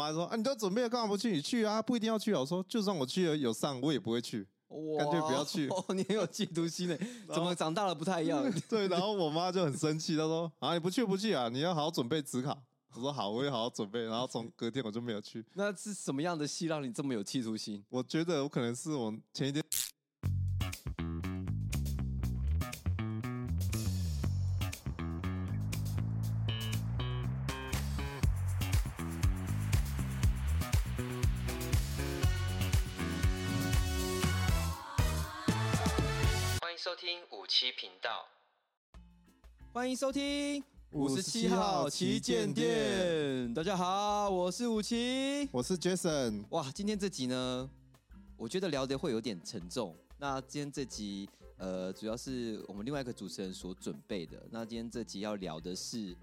妈说：“啊，你都准备了，干嘛不去？你去啊，不一定要去。”我说：“就算我去了有上，我也不会去，干脆不要去。哦 ”你很有嫉妒心呢，怎么长大了不太一样？对，然后我妈就很生气，她说：“啊，你不去不去啊，你要好好准备指考。”我说：“好，我也好好准备。”然后从隔天我就没有去。那是什么样的戏让你这么有嫉妒心？我觉得我可能是我前一天。收听五七频道，欢迎收听五十七号旗舰店。大家好，我是五七，我是 Jason。哇，今天这集呢，我觉得聊得会有点沉重。那今天这集，呃，主要是我们另外一个主持人所准备的。那今天这集要聊的是，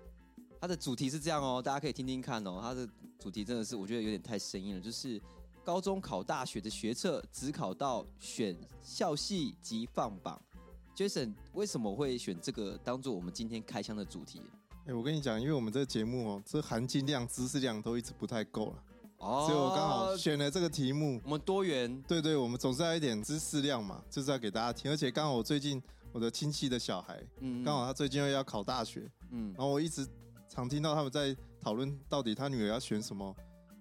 它的主题是这样哦，大家可以听听看哦。它的主题真的是我觉得有点太生硬了，就是。高中考大学的学测，只考到选校系及放榜。Jason 为什么会选这个当做我们今天开箱的主题？哎，我跟你讲，因为我们这个节目哦，这含金量、知识量都一直不太够了，哦，所以我刚好选了这个题目。我们多元，对对，我们总是要一点知识量嘛，就是要给大家听。而且刚好我最近我的亲戚的小孩，嗯，刚好他最近又要考大学，嗯，然后我一直常听到他们在讨论到底他女儿要选什么。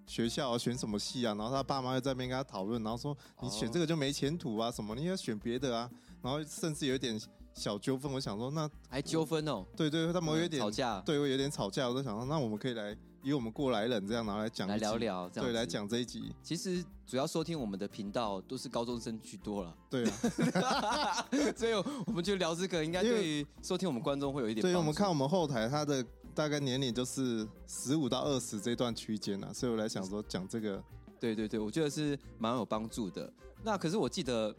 学校啊选什么系啊？然后他爸妈又在那边跟他讨论，然后说你选这个就没前途啊什么？你要选别的啊？然后甚至有一点小纠纷。我想说，那还纠纷哦？对对，他们有点、嗯、吵架，对，我有点吵架。我就想说，那我们可以来以我们过来人这样，然后来讲来聊聊，这样对，来讲这一集。其实主要收听我们的频道都是高中生居多了，对啊，所以我们就聊这个，应该对于收听我们观众会有一点。所以我们看我们后台他的。大概年龄就是十五到二十这段区间啊，所以我来想说讲这个，对对对，我觉得是蛮有帮助的。那可是我记得，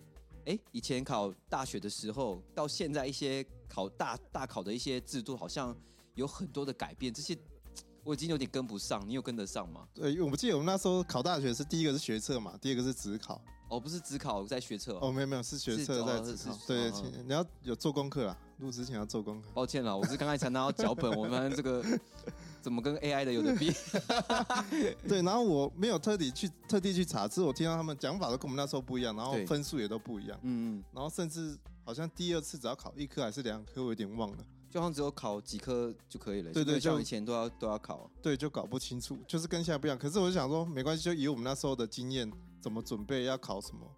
哎，以前考大学的时候，到现在一些考大大考的一些制度，好像有很多的改变，这些。我已经有点跟不上，你有跟得上吗？对，我不记得我们那时候考大学是第一个是学测嘛，第二个是职考。哦，不是只考在学测哦，哦，没有没有是学测在职考。对，请你要有做功课啊，录之前要做功课。抱歉了，我是刚才才拿到脚本，我发现这个怎么跟 AI 的有点比？对，然后我没有特地去特地去查，只是我听到他们讲法都跟我们那时候不一样，然后分数也都不一样。嗯嗯，然后甚至好像第二次只要考一科还是两科，我有点忘了。就好像只有考几科就可以了，对对，像以前都要都要考，对，就搞不清楚，就是跟现在不一样。可是我就想说，没关系，就以我们那时候的经验，怎么准备要考什么。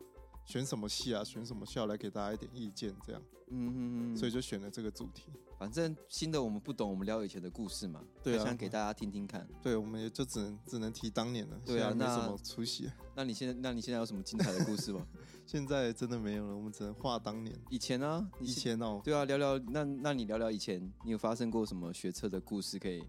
选什么戏啊？选什么校来给大家一点意见，这样，嗯嗯嗯，所以就选了这个主题。反正新的我们不懂，我们聊以前的故事嘛，对啊，想给大家听听看。对，我们也就只能只能提当年了。对啊，没什么出息。那你现在，那你现在有什么精彩的故事吗？现在真的没有了，我们只能画当年。以前呢？以前哦，对啊，聊聊那那你聊聊以前，你有发生过什么学测的故事可以？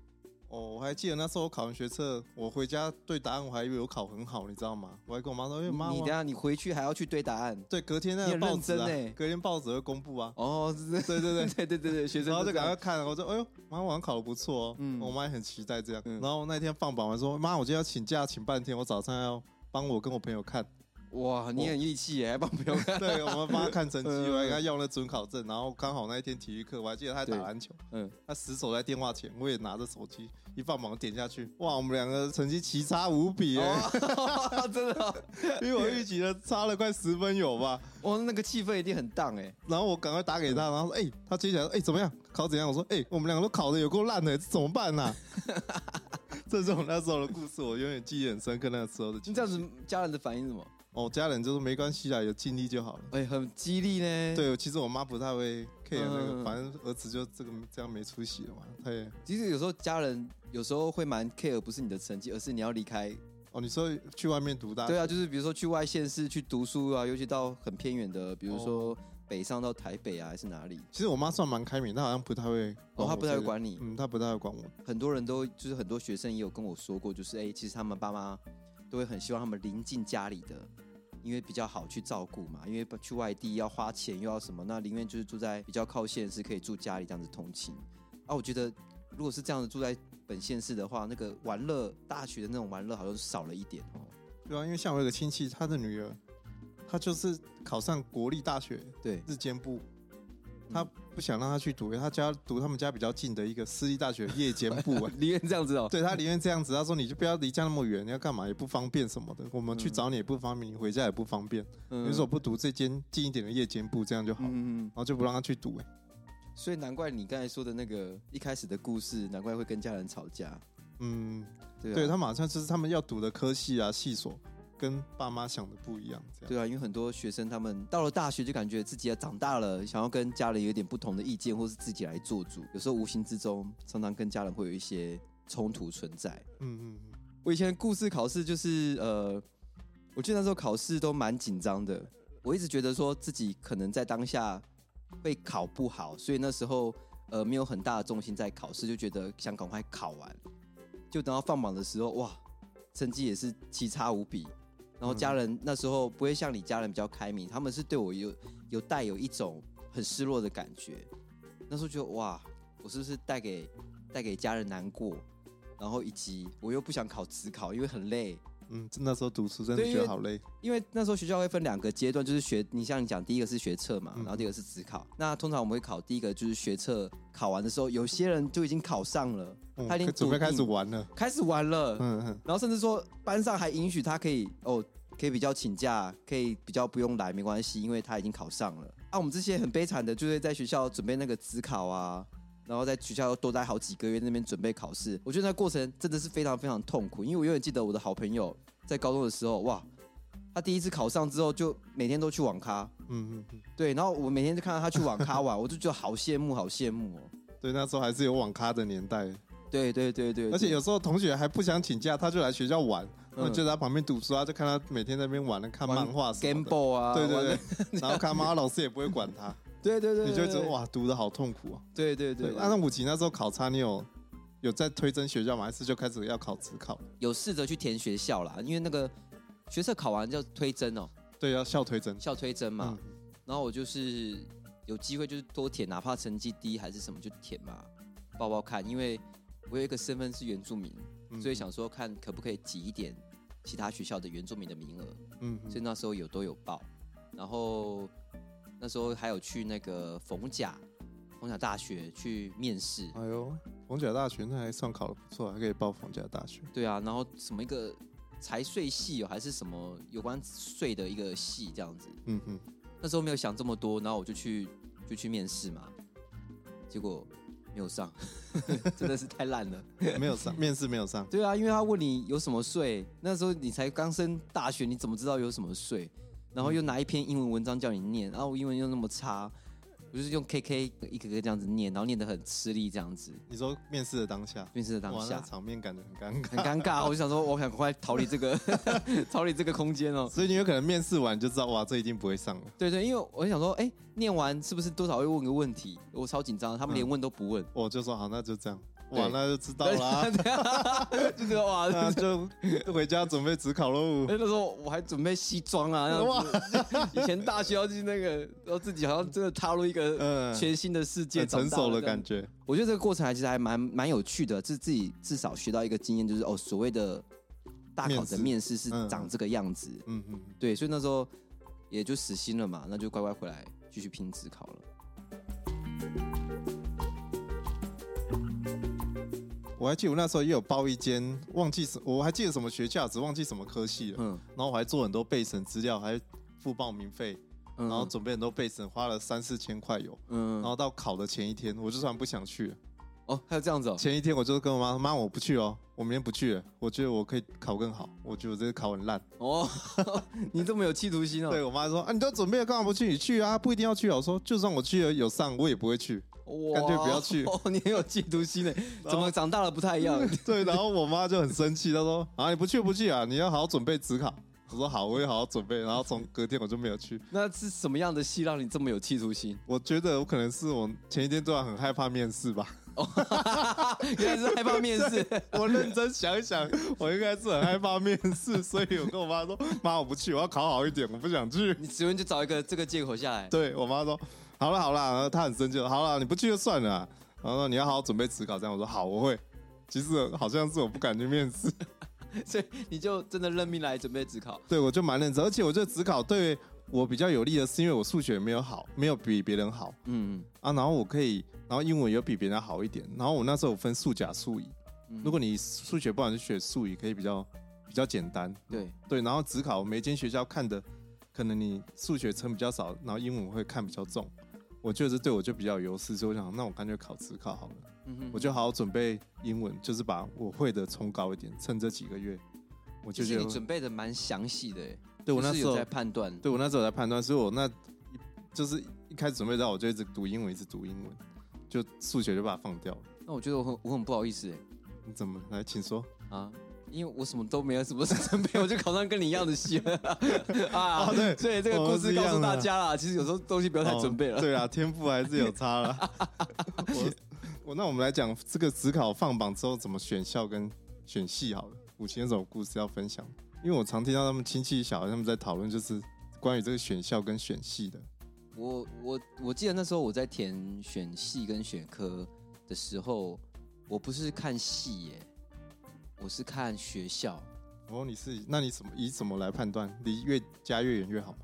哦，我还记得那时候我考完学测，我回家对答案，我还以为我考很好，你知道吗？我还跟我妈说：“哎妈，你等下你回去还要去对答案？”对，隔天那个报纸啊，隔天报纸会公布啊。哦，对对对对对对对，学生然后就赶快看，我说：“哎呦，妈，我好像考的不错哦。”嗯，我妈也很期待这样。嗯、然后那天放榜完说：“妈，我今天要请假请半天，我早上要帮我跟我朋友看。”哇，你很义气耶，还帮朋友 看。对，我们帮他看成绩，我还给他要了准考证，然后刚好那一天体育课，我还记得他在打篮球，嗯，他死守在电话前，我也拿着手机，一放榜点下去，哇，我们两个成绩奇差无比耶，哦、真的、哦，比我预期的差了快十分有吧？哇，那个气氛一定很荡哎。然后我赶快打给他，然后说，哎、欸，他接起来说，哎、欸，怎么样？考怎样？我说，哎、欸，我们两个都考的有够烂的，这怎么办呢、啊？这是我那时候的故事，我永远记忆很深刻。那个时候的，你这样子，家人的反应是什么？哦，家人就说没关系啦，有尽力就好了。哎、欸，很激励呢。对，其实我妈不太会 care 那个，嗯、反正儿子就这个这样没出息了嘛。对，其实有时候家人有时候会蛮 care，不是你的成绩，而是你要离开。哦，你说去外面读大学？对啊，就是比如说去外县市去读书啊，尤其到很偏远的，比如说北上到台北啊，还是哪里？其实我妈算蛮开明，她好像不太会。哦，她不太会管你。嗯，她不太会管我。很多人都就是很多学生也有跟我说过，就是哎、欸，其实他们爸妈都会很希望他们临近家里的。因为比较好去照顾嘛，因为去外地要花钱又要什么，那宁愿就是住在比较靠县市，可以住家里这样子通勤。啊，我觉得如果是这样子住在本县市的话，那个玩乐大学的那种玩乐好像是少了一点哦。对啊，因为像我有个亲戚，他的女儿，她就是考上国立大学，对，日间部，他不想让他去读，他家读他们家比较近的一个私立大学夜间部，宁愿这样子哦。对他宁愿这样子，他说你就不要离家那么远，你要干嘛也不方便什么的，我们去找你也不方便，你回家也不方便。嗯，你说我不读这间近一点的夜间部，这样就好。嗯，然后就不让他去读。哎，所以难怪你刚才说的那个一开始的故事，难怪会跟家人吵架。嗯，对，对他马上就是他们要读的科系啊，系所。跟爸妈想的不一样，这样对啊，因为很多学生他们到了大学就感觉自己要长大了，想要跟家人有点不同的意见，或是自己来做主，有时候无形之中常常跟家人会有一些冲突存在。嗯嗯嗯，我以前故事考试就是呃，我记得那时候考试都蛮紧张的，我一直觉得说自己可能在当下会考不好，所以那时候呃没有很大的重心在考试，就觉得想赶快考完，就等到放榜的时候，哇，成绩也是奇差无比。然后家人那时候不会像你家人比较开明，他们是对我有有带有一种很失落的感觉。那时候觉得哇，我是不是带给带给家人难过？然后以及我又不想考职考，因为很累。嗯，那时候读书真的觉得好累。因为那时候学校会分两个阶段，就是学你像你讲，第一个是学测嘛，然后第二个是指考。那通常我们会考第一个就是学测，考完的时候，有些人就已经考上了，他已经准备开始玩了，开始玩了。嗯嗯。然后甚至说班上还允许他可以哦，可以比较请假，可以比较不用来，没关系，因为他已经考上了。啊，我们这些很悲惨的，就是在学校准备那个指考啊。然后在学校多待好几个月，那边准备考试，我觉得那过程真的是非常非常痛苦。因为我永远记得我的好朋友在高中的时候，哇，他第一次考上之后，就每天都去网咖，嗯嗯嗯，对。然后我每天就看到他去网咖玩，我就觉得好羡慕，好羡慕哦。对，那时候还是有网咖的年代。对对对对，而且有时候同学还不想请假，他就来学校玩，然后就在他旁边读书，他就看他每天在那边玩，看漫画，Game Boy 啊，对对对，然后看妈，老师也不会管他。对对对，你就觉得哇，读的好痛苦啊！对对对，那五级那时候考差，你有有在推甄学校吗？还是就开始要考职考？有试着去填学校啦，因为那个学测考完就推甄哦。对，要校推甄，校推甄嘛。然后我就是有机会就是多填，哪怕成绩低还是什么就填嘛，报报看。因为我有一个身份是原住民，所以想说看可不可以挤一点其他学校的原住民的名额。嗯，所以那时候有都有报，然后。那时候还有去那个逢甲，逢甲大学去面试。哎呦，逢甲大学那还算考的不错，还可以报逢甲大学。对啊，然后什么一个财税系哦，还是什么有关税的一个系这样子。嗯嗯。那时候没有想这么多，然后我就去就去面试嘛，结果没有上，真的是太烂了。没有上面试没有上。对啊，因为他问你有什么税，那时候你才刚升大学，你怎么知道有什么税？然后又拿一篇英文文章叫你念，然后我英文又那么差，我就是用 KK 一个个这样子念，然后念得很吃力这样子。你说面试的当下，面试的当下，场面感觉很尴尬，很尴尬。我就想说，我想快逃离这个，逃离这个空间哦。所以你有可能面试完就知道，哇，这一定不会上了。对对，因为我想说，哎，念完是不是多少会问个问题？我超紧张，他们连问都不问。我就说好，那就这样。哇，那就知道啦，就知道哇，那就回家准备指考喽。那时候我还准备西装啊，哇，以前大学要去那个，然后自己好像真的踏入一个全新的世界，成熟的感觉。我觉得这个过程还其实还蛮蛮有趣的，自自己至少学到一个经验，就是哦，所谓的大考的面试是长这个样子。嗯嗯，对，所以那时候也就死心了嘛，那就乖乖回来继续拼职考了。我还记得我那时候也有报一间，忘记什，我还记得什么学校，只忘记什么科系了。嗯，然后我还做很多备审资料，还付报名费，然后准备很多备审，花了三四千块有。嗯，然后到考的前一天，我就算不想去了。哦，还有这样子哦。前一天我就跟我妈说：“妈，我不去哦，我明天不去了。我觉得我可以考更好，我觉得我这次考很烂。”哦，你这么有企图心哦。对我妈说：“啊，你都准备了，干嘛不去？你去啊，不一定要去。”我说：“就算我去了有上，我也不会去。”干脆不要去！哦，你很有嫉妒心呢，怎么长大了不太一样？对，然后我妈就很生气，她说：“啊，你不去不去啊？你要好好准备职考。”我说：“好，我也好好准备。”然后从隔天我就没有去。那是什么样的戏让你这么有嫉妒心？我觉得我可能是我前一天突然很害怕面试吧。哦，原来是害怕面试。我认真想一想，我应该是很害怕面试，所以我跟我妈说：“妈，我不去，我要考好一点，我不想去。”你只能就找一个这个借口下来。对我妈说。好了好了，他很生气。好了，你不去就算了。然后说你要好好准备职考，这样我说好，我会。其实好像是我不敢去面试，所以你就真的认命来准备职考。对，我就蛮认真，而且我觉得职考对我比较有利的是，因为我数学没有好，没有比别人好，嗯嗯啊，然后我可以，然后英文有比别人好一点，然后我那时候有分数甲数乙，嗯、如果你数学不好就学数乙，可以比较比较简单，对对，然后职考每间学校看的，可能你数学成比较少，然后英文会看比较重，我觉得这对我就比较有优势，所以我想，那我干脆考职考好了，嗯哼，我就好好准备英文，就是把我会的冲高一点，趁这几个月，我就觉得你准备的蛮详细的。对，我那时候在判断，对我那时候在判断，所以我那就是一开始准备到，我就一直读英文，一直读英文，就数学就把它放掉了。那我觉得我很我很不好意思哎，你怎么来，请说啊？因为我什么都没有，什么是准备，我就考上跟你一样的戏了啊。对，所以这个故事告诉大家啦，其实有时候东西不要太准备了。对啊，天赋还是有差了。我 我那我们来讲这个职考放榜之后怎么选校跟选系好了。五七有什么故事要分享？因为我常听到他们亲戚小孩他们在讨论，就是关于这个选校跟选系的。我我我记得那时候我在填选系跟选科的时候，我不是看系耶，我是看学校。哦，你是？那你怎么以怎么来判断？离越家越远越好吗？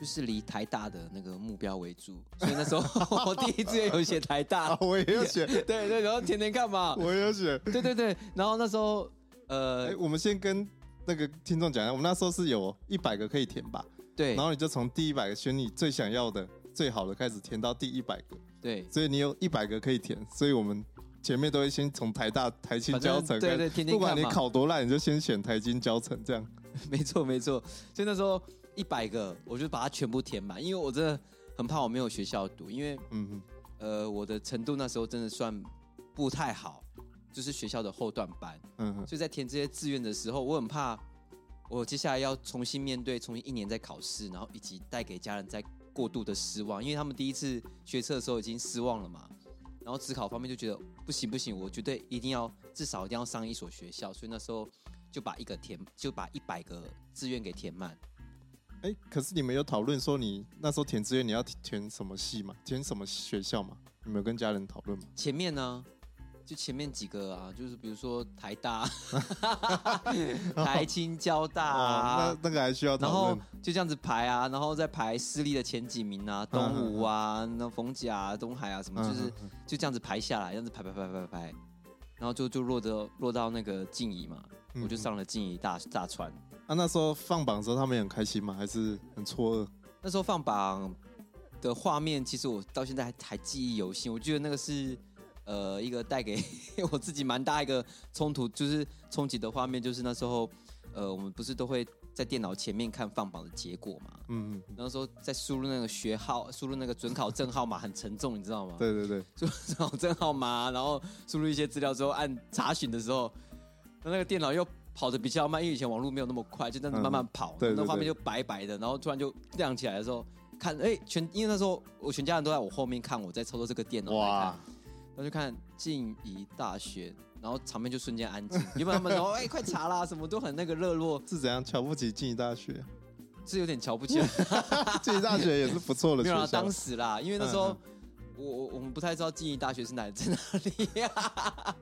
就是离台大的那个目标为主。所以那时候 我第一志愿有写台大，我也有写。对对，然后填填看嘛。我也有写。对对对，然后那时候呃，欸，我们先跟。那个听众讲一下，我们那时候是有一百个可以填吧？对。然后你就从第一百个选你最想要的、最好的开始填到第一百个。对。所以你有一百个可以填，所以我们前面都会先从台大、台清交成，对对，天天不管你考多烂，你就先选台清交成这样。没错没错，所以那时候一百个，我就把它全部填满，因为我真的很怕我没有学校读，因为嗯哼。呃我的程度那时候真的算不太好。就是学校的后段班，嗯哼，所以在填这些志愿的时候，我很怕我接下来要重新面对，重新一年再考试，然后以及带给家人再过度的失望，因为他们第一次学测的时候已经失望了嘛，然后职考方面就觉得不行不行，我绝对一定要至少一定要上一所学校，所以那时候就把一个填就把一百个志愿给填满。哎，可是你们有讨论说你那时候填志愿你要填什么系吗？填什么学校吗？你们有跟家人讨论吗？前面呢？就前面几个啊，就是比如说台大、台青交大啊，那那个还需要。然后就这样子排啊，然后再排私立的前几名啊，东吴啊、那逢甲啊、东海啊什么，就是就这样子排下来，这样子排排排排排，然后就就落到落到那个静怡嘛，我就上了静怡大大船。啊，那时候放榜的时候，他们也很开心吗？还是很错愕？那时候放榜的画面，其实我到现在还还记忆犹新。我觉得那个是。呃，一个带给 我自己蛮大一个冲突，就是冲击的画面，就是那时候，呃，我们不是都会在电脑前面看放榜的结果嘛？嗯嗯。然后说在输入那个学号，输入那个准考证号码很沉重，你知道吗？对对对。输入准考证号码，然后输入一些资料之后按查询的时候，那那个电脑又跑的比较慢，因为以前网络没有那么快，就这样子慢慢跑，嗯、对对对，那画面就白白的，然后突然就亮起来的时候，看，哎，全因为那时候我全家人都在我后面看我在操作这个电脑。哇。然后就看静宜大学，然后场面就瞬间安静。原本他们说：“ 哎、欸，快查啦，什么都很那个热络。”是怎样瞧不起静宜大学？是有点瞧不起。静宜大学也是不错的学校。没有啦，当时啦，因为那时候。嗯嗯我我我们不太知道静宜大学是哪在哪里呀、啊，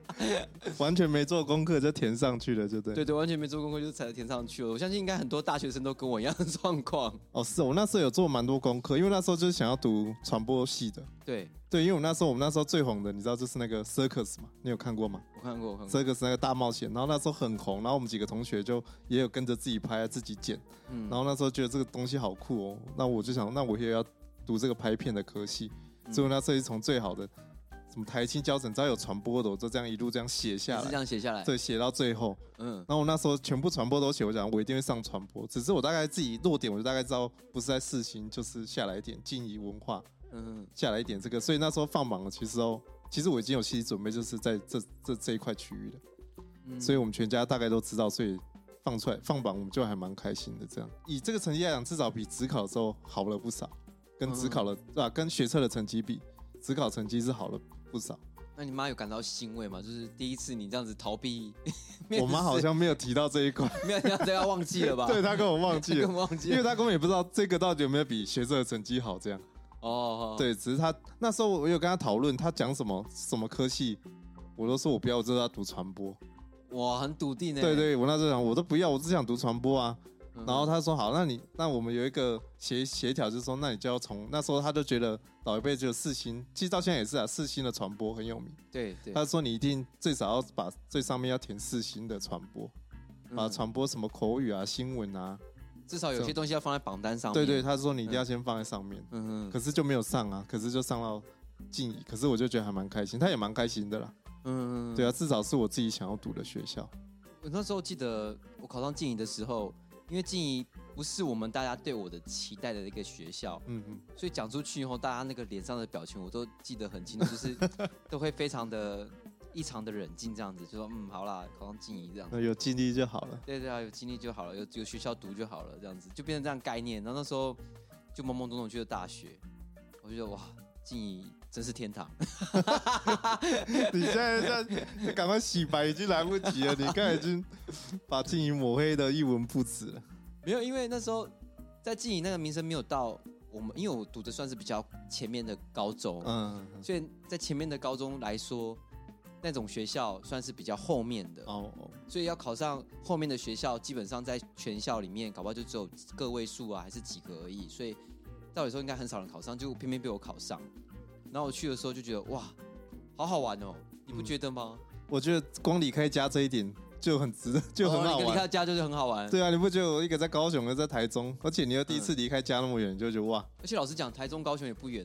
完全没做功课就填上去了，就对。对对，完全没做功课就才填上去了。我相信应该很多大学生都跟我一样的状况。哦，是我那时候有做蛮多功课，因为那时候就是想要读传播系的。对对，因为我那时候我们那时候最红的，你知道就是那个 Circus 嘛？你有看过吗？我看过，我看过。Circus 那个大冒险，然后那时候很红，然后我们几个同学就也有跟着自己拍、自己剪。嗯。然后那时候觉得这个东西好酷哦，那我就想，那我也要读这个拍片的科系。所以那设计从最好的什么台清交成，只要有传播的，我就这样一路这样写下来，是这样写下来，对，写到最后，嗯，然后我那时候全部传播都写，我讲我一定会上传播，只是我大概自己落点，我就大概知道不是在四新，就是下来一点静宜文化，嗯，下来一点这个，所以那时候放榜了，其实哦，其实我已经有心理准备，就是在这这这一块区域了，嗯，所以我们全家大概都知道，所以放出来放榜，我们就还蛮开心的。这样。以这个成绩来讲，至少比职考的时候好了不少。跟职考的对吧？跟学测的成绩比，指考成绩是好了不少。那你妈有感到欣慰吗？就是第一次你这样子逃避，我妈好像没有提到这一块，没有提到这个忘记了吧？对，她跟我忘记了，忘记了，因为她根本也不知道这个到底有没有比学测的成绩好。这样哦，对，只是她那时候我有跟她讨论，她讲什么什么科系，我都说我不要，我知道她读传播。哇，很笃定的。对对，我那时候想我都不要，我只想读传播啊。然后他说好，那你那我们有一个协协调，就是说，那你就要从那时候他就觉得老一辈就四星，其实到现在也是啊，四星的传播很有名。对对。他说你一定最少要把最上面要填四星的传播，把传播什么口语啊、新闻啊，至少有些东西要放在榜单上面。对对，他说你一定要先放在上面。嗯嗯。可是就没有上啊，可是就上到静怡，可是我就觉得还蛮开心，他也蛮开心的啦。嗯嗯。对啊，至少是我自己想要读的学校。我那时候记得我考上静怡的时候。因为静怡不是我们大家对我的期待的一个学校，嗯嗯，所以讲出去以后，大家那个脸上的表情我都记得很清楚，就是 都会非常的异常的冷静，这样子就说嗯，好啦，考上静怡这样子，有经历就好了，对对啊，有经历就好了，有有学校读就好了，这样子就变成这样概念。然后那时候就懵懵懂懂去了大学，我就觉得哇，静宜真是天堂。你现在在赶快洗白已经来不及了，你刚才已经把静怡抹黑的一文不值了。没有，因为那时候在静怡那个名声没有到我们，因为我读的算是比较前面的高中，嗯，所以在前面的高中来说，那种学校算是比较后面的哦，所以要考上后面的学校，基本上在全校里面搞不好就只有个位数啊，还是几个而已，所以照理说应该很少人考上，就偏偏被我考上。然后我去的时候就觉得哇，好好玩哦，你不觉得吗？嗯，我觉得光离开家这一点。就很值得，就很好玩。离开家就是很好玩。对啊，你不觉得我一个在高雄，一个在台中，而且你又第一次离开家那么远，就觉得哇。而且老实讲，台中高雄也不远，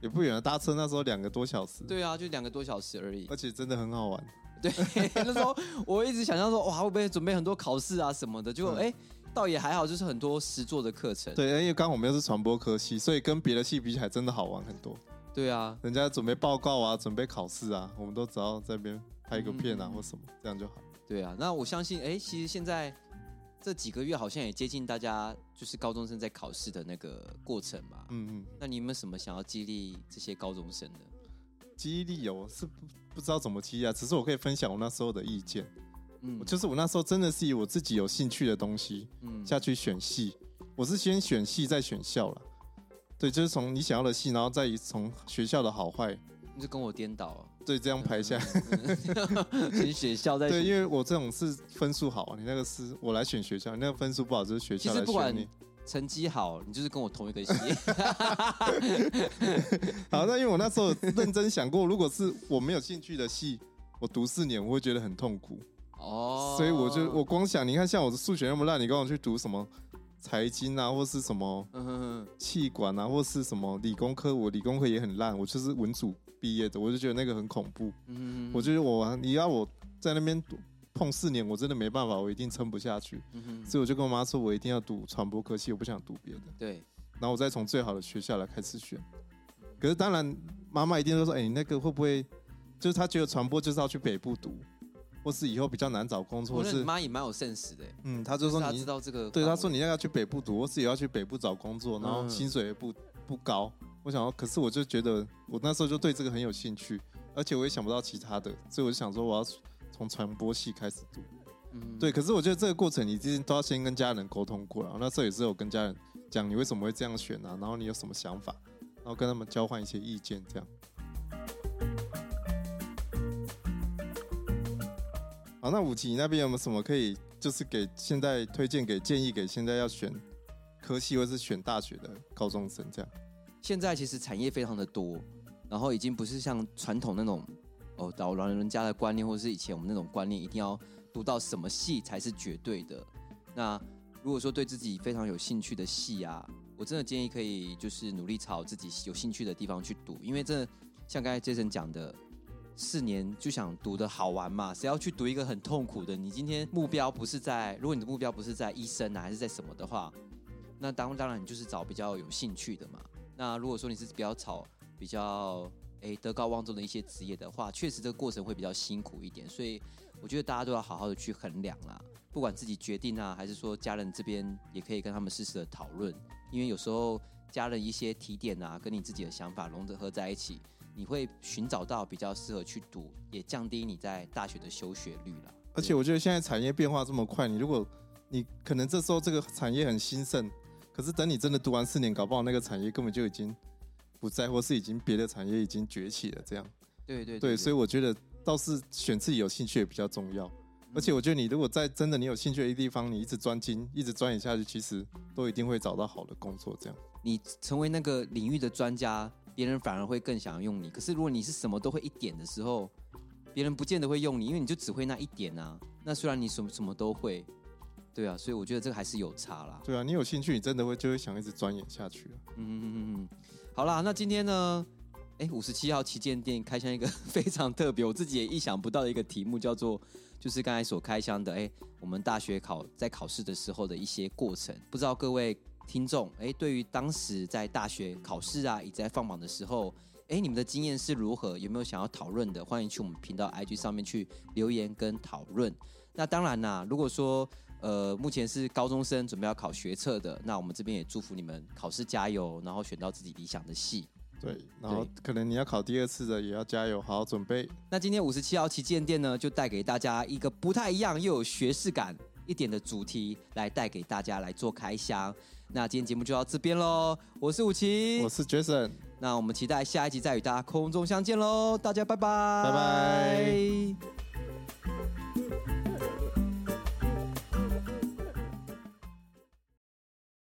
也不远啊，搭车那时候两个多小时。对啊，就两个多小时而已。而且真的很好玩。对，那时候我一直想象说，哇，会不会准备很多考试啊什么的？就哎、欸，倒也还好，就是很多实作的课程。对，因为刚好我们又是传播科系，所以跟别的系比起来，真的好玩很多。对啊，人家准备报告啊，准备考试啊，我们都只要在这边拍个片啊，嗯、或什么，这样就好。对啊，那我相信，哎，其实现在这几个月好像也接近大家就是高中生在考试的那个过程嘛。嗯嗯。那你有没有什么想要激励这些高中生的？激励有是不不知道怎么激励啊，只是我可以分享我那时候的意见。嗯，就是我那时候真的是以我自己有兴趣的东西，嗯，下去选系。我是先选系再选校了。对，就是从你想要的戏，然后再从学校的好坏。你就跟我颠倒啊。对，这样排下来，选学校在。对，因为我这种是分数好，你那个是我来选学校，你那个分数不好就是学校来选你。成绩好，你就是跟我同一个系。好，那因为我那时候认真想过，如果是我没有兴趣的系，我读四年我会觉得很痛苦。哦。所以我就我光想，你看像我的数学那么烂，你跟我去读什么财经啊，或是什么气管啊，或是什么理工科，我理工科也很烂，我就是文组。毕业的，我就觉得那个很恐怖。嗯，我觉得我你要我在那边碰四年，我真的没办法，我一定撑不下去。嗯，所以我就跟我妈说，我一定要读传播科系，我不想读别的。对。然后我再从最好的学校来开始选。可是当然，妈妈一定都说：“哎，你那个会不会？”就是她觉得传播就是要去北部读，或是以后比较难找工作。是妈也蛮有 sense 的。嗯，他就说你知道这个，对，他说你要要去北部读，或是也要去北部找工作，然后薪水也不不高。我想要，可是我就觉得我那时候就对这个很有兴趣，而且我也想不到其他的，所以我就想说我要从传播系开始读。嗯，对。可是我觉得这个过程你之前都要先跟家人沟通过了，那时候也是有跟家人讲你为什么会这样选啊，然后你有什么想法，然后跟他们交换一些意见，这样。那武吉那边有没有什么可以就是给现在推荐给建议给现在要选科系或是选大学的高中生这样？现在其实产业非常的多，然后已经不是像传统那种哦，老老人家的观念，或者是以前我们那种观念，一定要读到什么系才是绝对的。那如果说对自己非常有兴趣的系啊，我真的建议可以就是努力朝自己有兴趣的地方去读，因为这像刚才 Jason 讲的，四年就想读的好玩嘛，谁要去读一个很痛苦的？你今天目标不是在，如果你的目标不是在医生啊，还是在什么的话，那当当然你就是找比较有兴趣的嘛。那如果说你是比较吵比较诶德高望重的一些职业的话，确实这个过程会比较辛苦一点，所以我觉得大家都要好好的去衡量啦，不管自己决定啊，还是说家人这边也可以跟他们适时的讨论，因为有时候家人一些提点啊，跟你自己的想法融合在一起，你会寻找到比较适合去读，也降低你在大学的休学率了。而且我觉得现在产业变化这么快，你如果你可能这时候这个产业很兴盛。可是等你真的读完四年，搞不好那个产业根本就已经不在，或是已经别的产业已经崛起了。这样，对对对，对，所以我觉得倒是选自己有兴趣也比较重要。而且我觉得你如果在真的你有兴趣的地方，你一直专精，一直钻研下去，其实都一定会找到好的工作。这样，你成为那个领域的专家，别人反而会更想要用你。可是如果你是什么都会一点的时候，别人不见得会用你，因为你就只会那一点啊。那虽然你什么什么都会，对啊，所以我觉得这个还是有差啦。对啊，你有兴趣，你真的会就会想一直钻研下去。嗯嗯嗯嗯，好啦，那今天呢？哎，五十七号旗舰店开箱一个 非常特别，我自己也意想不到的一个题目，叫做就是刚才所开箱的，哎，我们大学考在考试的时候的一些过程。不知道各位听众，哎，对于当时在大学考试啊，以及在放榜的时候，哎，你们的经验是如何？有没有想要讨论的？欢迎去我们频道 IG 上面去留言跟讨论。那当然啦，如果说呃目前是高中生准备要考学测的，那我们这边也祝福你们考试加油，然后选到自己理想的系。对，然后可能你要考第二次的，也要加油，好好准备。那今天五十七号旗舰店呢，就带给大家一个不太一样又有学士感一点的主题，来带给大家来做开箱。那今天节目就到这边喽，我是武奇，我是 Jason，那我们期待下一集再与大家空中相见喽，大家拜拜，拜拜。